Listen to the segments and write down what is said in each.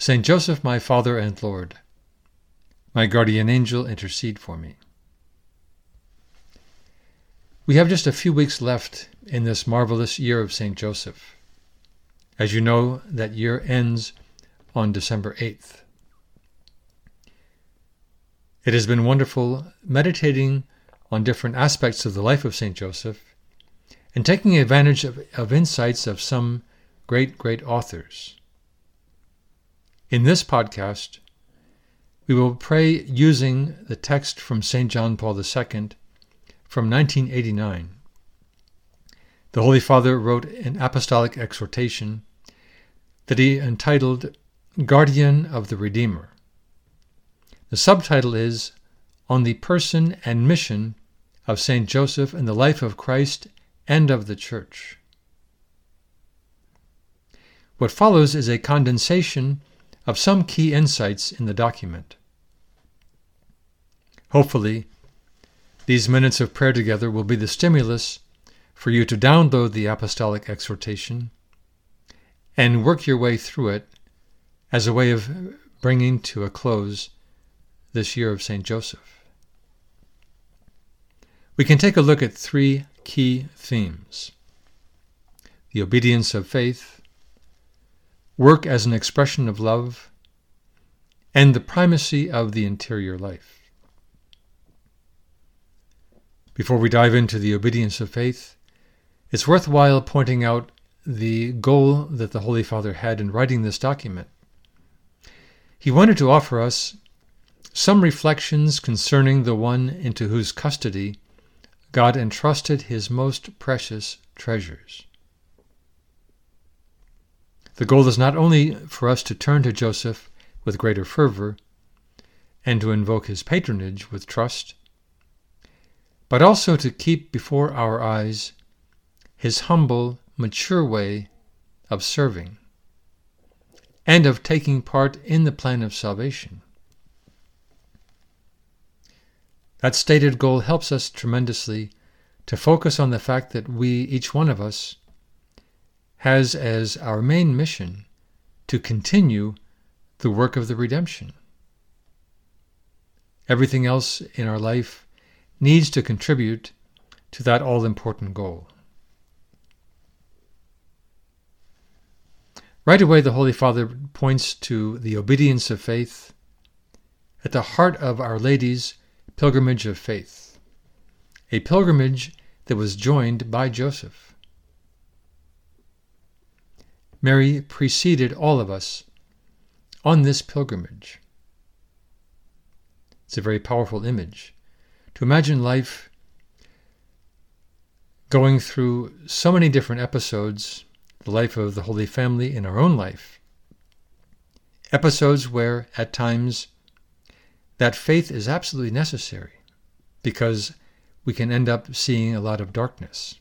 Saint Joseph, my Father and Lord, my guardian angel, intercede for me. We have just a few weeks left in this marvelous year of Saint Joseph. As you know, that year ends on December 8th. It has been wonderful meditating on different aspects of the life of St. Joseph and taking advantage of, of insights of some great, great authors. In this podcast, we will pray using the text from St. John Paul II from 1989. The Holy Father wrote an apostolic exhortation that he entitled Guardian of the Redeemer. The subtitle is On the Person and Mission of St. Joseph in the Life of Christ and of the Church. What follows is a condensation of some key insights in the document. Hopefully, these minutes of prayer together will be the stimulus for you to download the apostolic exhortation and work your way through it as a way of bringing to a close this year of St. Joseph. We can take a look at three key themes the obedience of faith, work as an expression of love, and the primacy of the interior life. Before we dive into the obedience of faith, it's worthwhile pointing out the goal that the Holy Father had in writing this document. He wanted to offer us some reflections concerning the one into whose custody God entrusted his most precious treasures. The goal is not only for us to turn to Joseph with greater fervor and to invoke his patronage with trust, but also to keep before our eyes his humble, mature way of serving and of taking part in the plan of salvation. That stated goal helps us tremendously to focus on the fact that we, each one of us, has as our main mission to continue the work of the redemption. Everything else in our life needs to contribute to that all important goal. Right away, the Holy Father points to the obedience of faith at the heart of Our Lady's pilgrimage of faith, a pilgrimage that was joined by Joseph. Mary preceded all of us on this pilgrimage. It's a very powerful image. To imagine life going through so many different episodes, the life of the Holy Family in our own life, episodes where at times that faith is absolutely necessary because we can end up seeing a lot of darkness.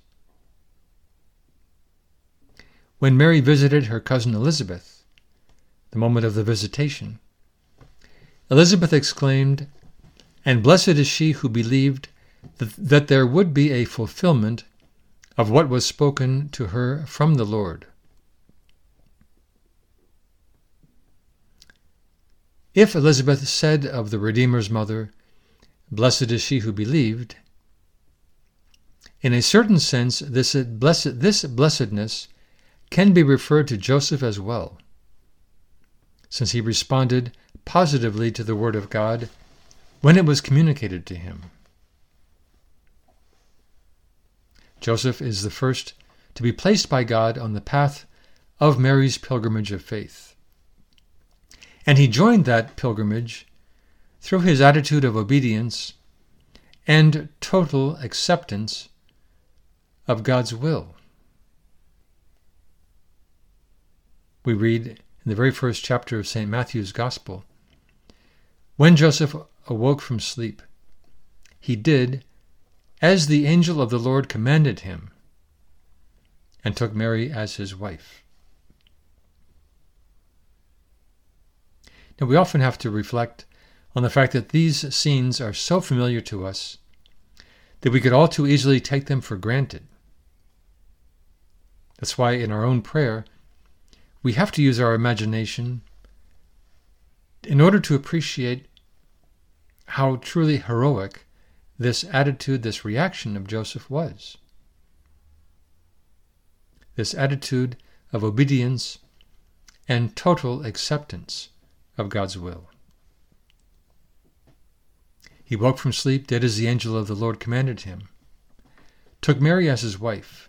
When Mary visited her cousin Elizabeth, the moment of the visitation, Elizabeth exclaimed, And blessed is she who believed that, there would be a fulfillment of what was spoken to her from the Lord. If Elizabeth said of the Redeemer's mother, Blessed is she who believed, in a certain sense, this, blessed, this blessedness can be referred to Joseph as well, since he responded positively to the Word of God when it was communicated to him. Joseph is the first to be placed by God on the path of Mary's pilgrimage of faith. And he joined that pilgrimage through his attitude of obedience and total acceptance of God's will. We read in the very first chapter of St. Matthew's Gospel. When Joseph awoke from sleep, he did as the angel of the Lord commanded him, and took Mary as his wife. Now, we often have to reflect on the fact that these scenes are so familiar to us that we could all too easily take them for granted. That's why in our own prayer, we have to use our imagination in order to appreciate how truly heroic this attitude, this reaction of Joseph was. This attitude of obedience and total acceptance of God's will. He woke from sleep, did as the angel of the Lord commanded him, took Mary as his wife,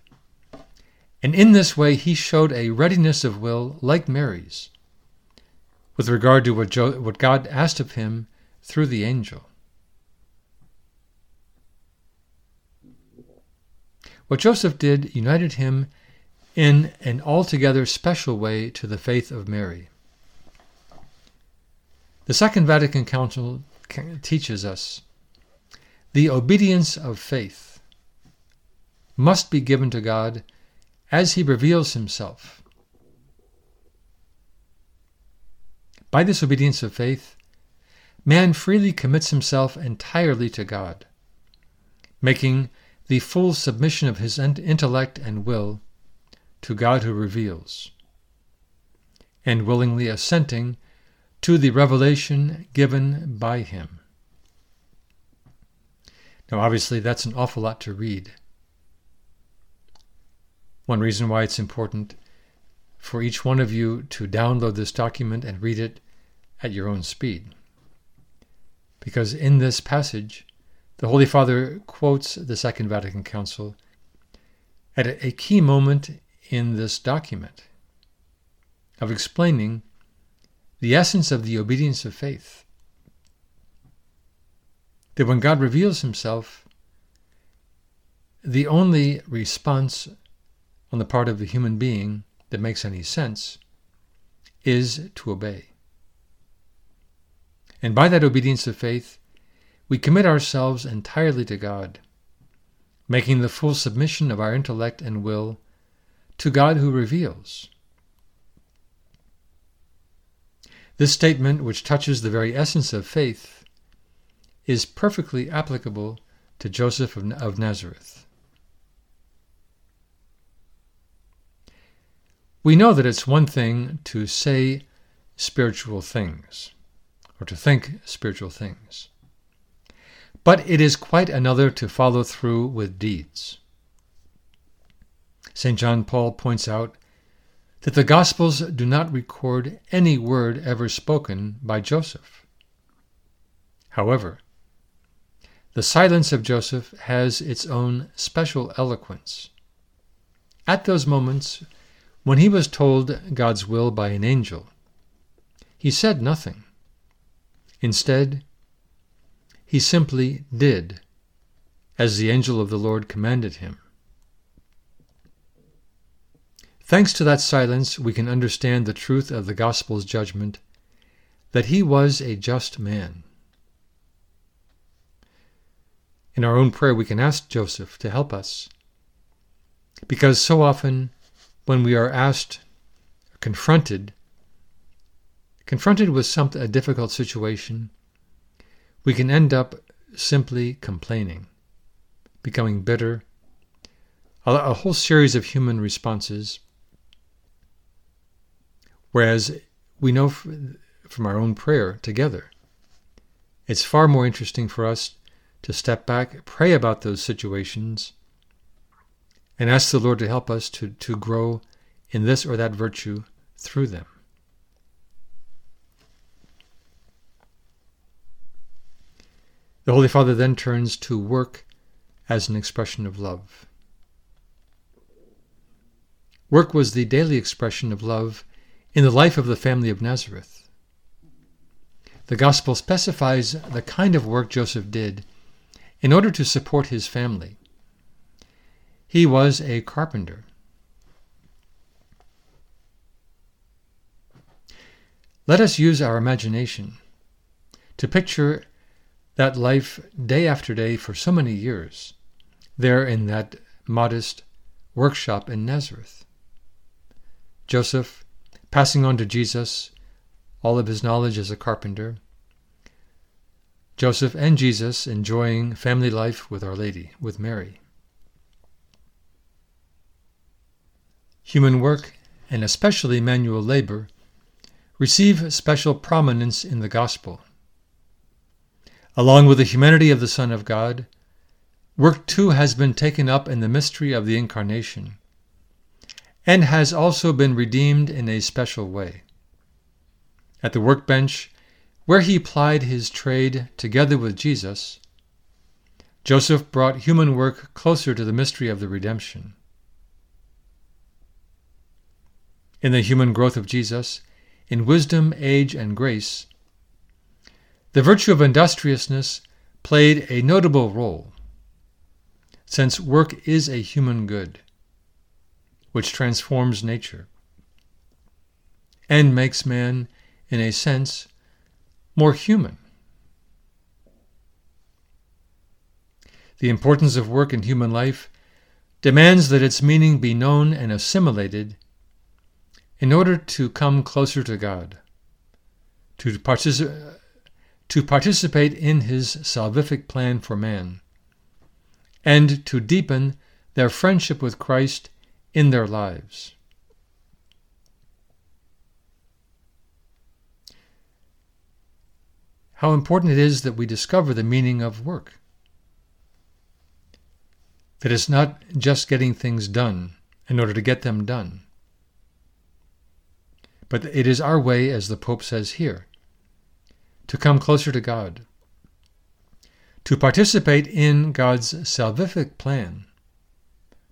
and in this way he showed a readiness of will like Mary's with regard to what, jo- what God asked of him through the angel. What Joseph did united him in an altogether special way to the faith of Mary. The Second Vatican Council teaches us the obedience of faith must be given to God as he reveals himself. By this obedience of faith, man freely commits himself entirely to God, making the full submission of his intellect and will to God who reveals, and willingly assenting to the revelation given by him. Now, obviously, that's an awful lot to read. One reason why it's important for each one of you to download this document and read it at your own speed. Because in this passage, the Holy Father quotes the Second Vatican Council at a key moment in this document of explaining the essence of the obedience of faith. That when God reveals himself, the only response on the part of the human being that makes any sense is to obey. And by that obedience of faith, we commit ourselves entirely to God, making the full submission of our intellect and will to God who reveals. This statement, which touches the very essence of faith, is perfectly applicable to Joseph of Nazareth. We know that it's one thing to say spiritual things, or to think spiritual things. But it is quite another to follow through with deeds. St. John Paul points out that the Gospels do not record any word ever spoken by Joseph. However, the silence of Joseph has its own special eloquence. At those moments when he was told God's will by an angel, he said nothing. Instead, he simply did as the angel of the Lord commanded him. Thanks to that silence, we can understand the truth of the Gospel's judgment that he was a just man. In our own prayer, we can ask Joseph to help us. Because so often, when we are asked, confronted, confronted with some, a difficult situation, we can end up simply complaining, becoming bitter, a, a whole series of human responses. Whereas we know from our own prayer together, it's far more interesting for us to step back, pray about those situations, and ask the Lord to help us to, to grow in this or that virtue through them. The Holy Father then turns to work as an expression of love. Work was the daily expression of love in the life of the family of Nazareth. The Gospel specifies the kind of work Joseph did in order to support his family. He was a carpenter. let us use our imagination to picture that life day after day for so many years, there in that modest workshop in Nazareth. Joseph passing on to Jesus all of his knowledge as a carpenter. Joseph and Jesus enjoying family life with Our Lady, with Mary. Human work, and especially manual labor, receive special prominence in the Gospel. Along with the humanity of the Son of God, work too has been taken up in the mystery of the Incarnation, and has also been redeemed in a special way. At the workbench, where he plied his trade together with Jesus, Joseph brought human work closer to the mystery of the redemption. In the human growth of Jesus, in wisdom, age, and grace, the virtue of industriousness played a notable role, since work is a human good, which transforms nature and makes man, in a sense, more human. The importance of work in human life demands that its meaning be known and assimilated in order to come closer to God, to participate to participate in his salvific plan for man, and to deepen their friendship with Christ in their lives. How important it is that we discover the meaning of work. That it's not just getting things done in order to get them done, but it is our way, as the Pope says here, to come closer to God, to participate in God's salvific plan,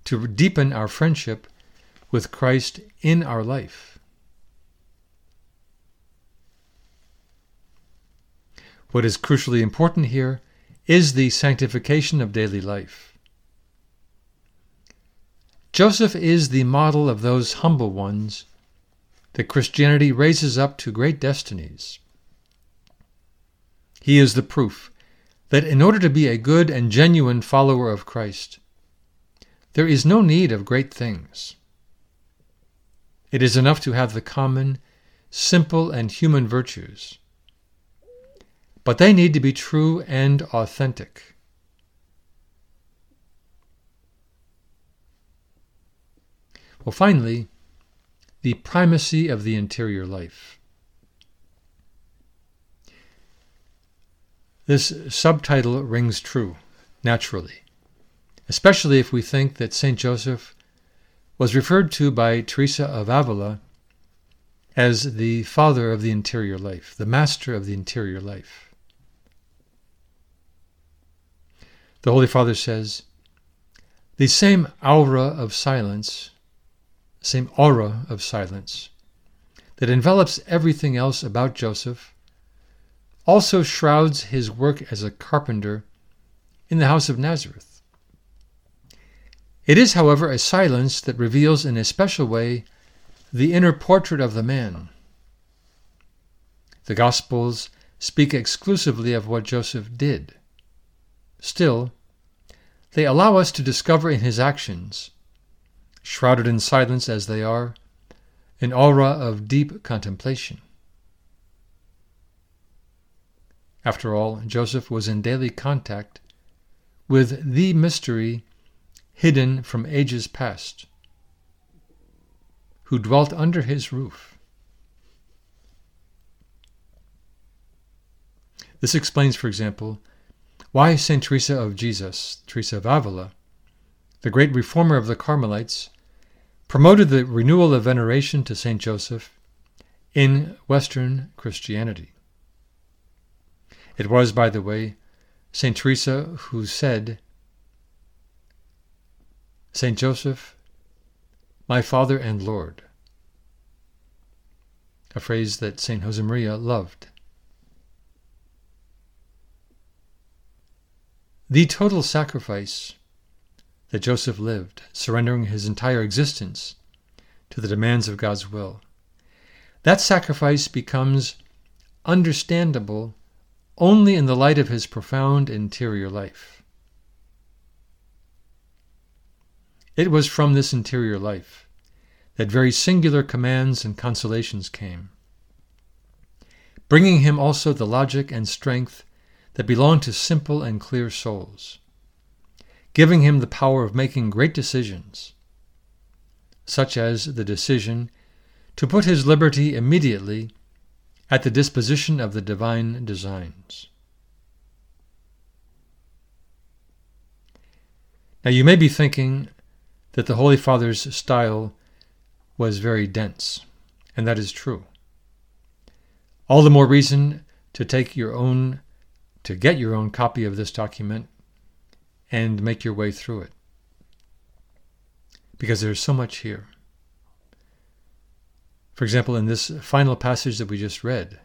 to deepen our friendship with Christ in our life. What is crucially important here is the sanctification of daily life. Joseph is the model of those humble ones that Christianity raises up to great destinies. He is the proof that in order to be a good and genuine follower of Christ, there is no need of great things. It is enough to have the common, simple, and human virtues. But they need to be true and authentic. Well, finally, the primacy of the interior life. This subtitle rings true, naturally, especially if we think that St. Joseph was referred to by Teresa of Avila as the father of the interior life, the master of the interior life. The Holy Father says, the same aura of silence, same aura of silence that envelops everything else about Joseph also shrouds his work as a carpenter in the house of Nazareth. It is, however, a silence that reveals in a special way the inner portrait of the man. The Gospels speak exclusively of what Joseph did. Still, they allow us to discover in his actions, shrouded in silence as they are, an aura of deep contemplation. After all, Joseph was in daily contact with the mystery hidden from ages past, who dwelt under his roof. This explains, for example, why St. Teresa of Jesus, Teresa of Avila, the great reformer of the Carmelites, promoted the renewal of veneration to St. Joseph in Western Christianity. It was, by the way, St. Teresa who said, St. Joseph, my Father and Lord, a phrase that St. Josemaria loved. The total sacrifice that Joseph lived, surrendering his entire existence to the demands of God's will, that sacrifice becomes understandable only in the light of his profound interior life. It was from this interior life that very singular commands and consolations came, bringing him also the logic and strength that belong to simple and clear souls, giving him the power of making great decisions, such as the decision to put his liberty immediately at the disposition of the divine designs. Now you may be thinking that the Holy Father's style was very dense, and that is true. All the more reason to take your own, to get your own copy of this document and make your way through it. Because there's so much here. For example, in this final passage that we just read,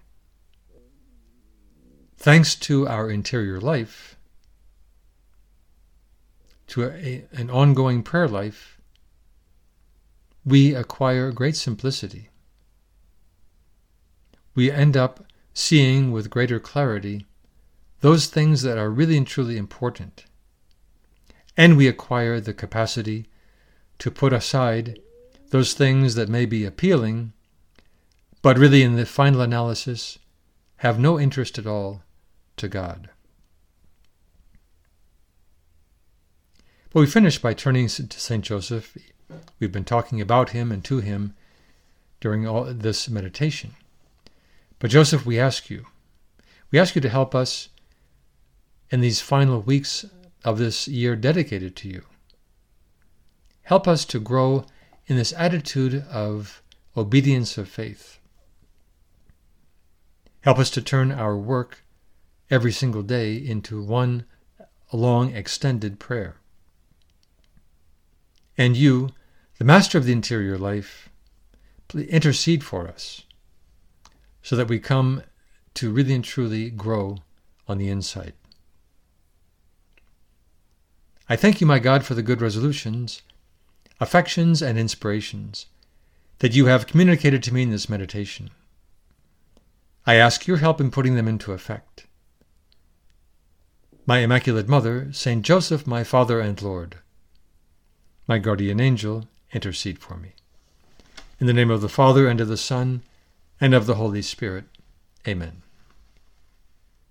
thanks to our interior life, to a, an ongoing prayer life, we acquire great simplicity. We end up seeing with greater clarity those things that are really and truly important. And we acquire the capacity to put aside those things that may be appealing but really, in the final analysis, have no interest at all to God. But we finish by turning to St. Joseph. We've been talking about him and to him during all this meditation. But Joseph, we ask you, we ask you to help us in these final weeks of this year dedicated to you. Help us to grow in this attitude of obedience of faith. Help us to turn our work every single day into one long extended prayer. And you, the master of the interior life, intercede for us so that we come to really and truly grow on the inside. I thank you, my God, for the good resolutions, affections, and inspirations that you have communicated to me in this meditation. I ask your help in putting them into effect. My Immaculate Mother, Saint Joseph, my Father and Lord, my guardian angel, intercede for me. In the name of the Father, and of the Son, and of the Holy Spirit. Amen.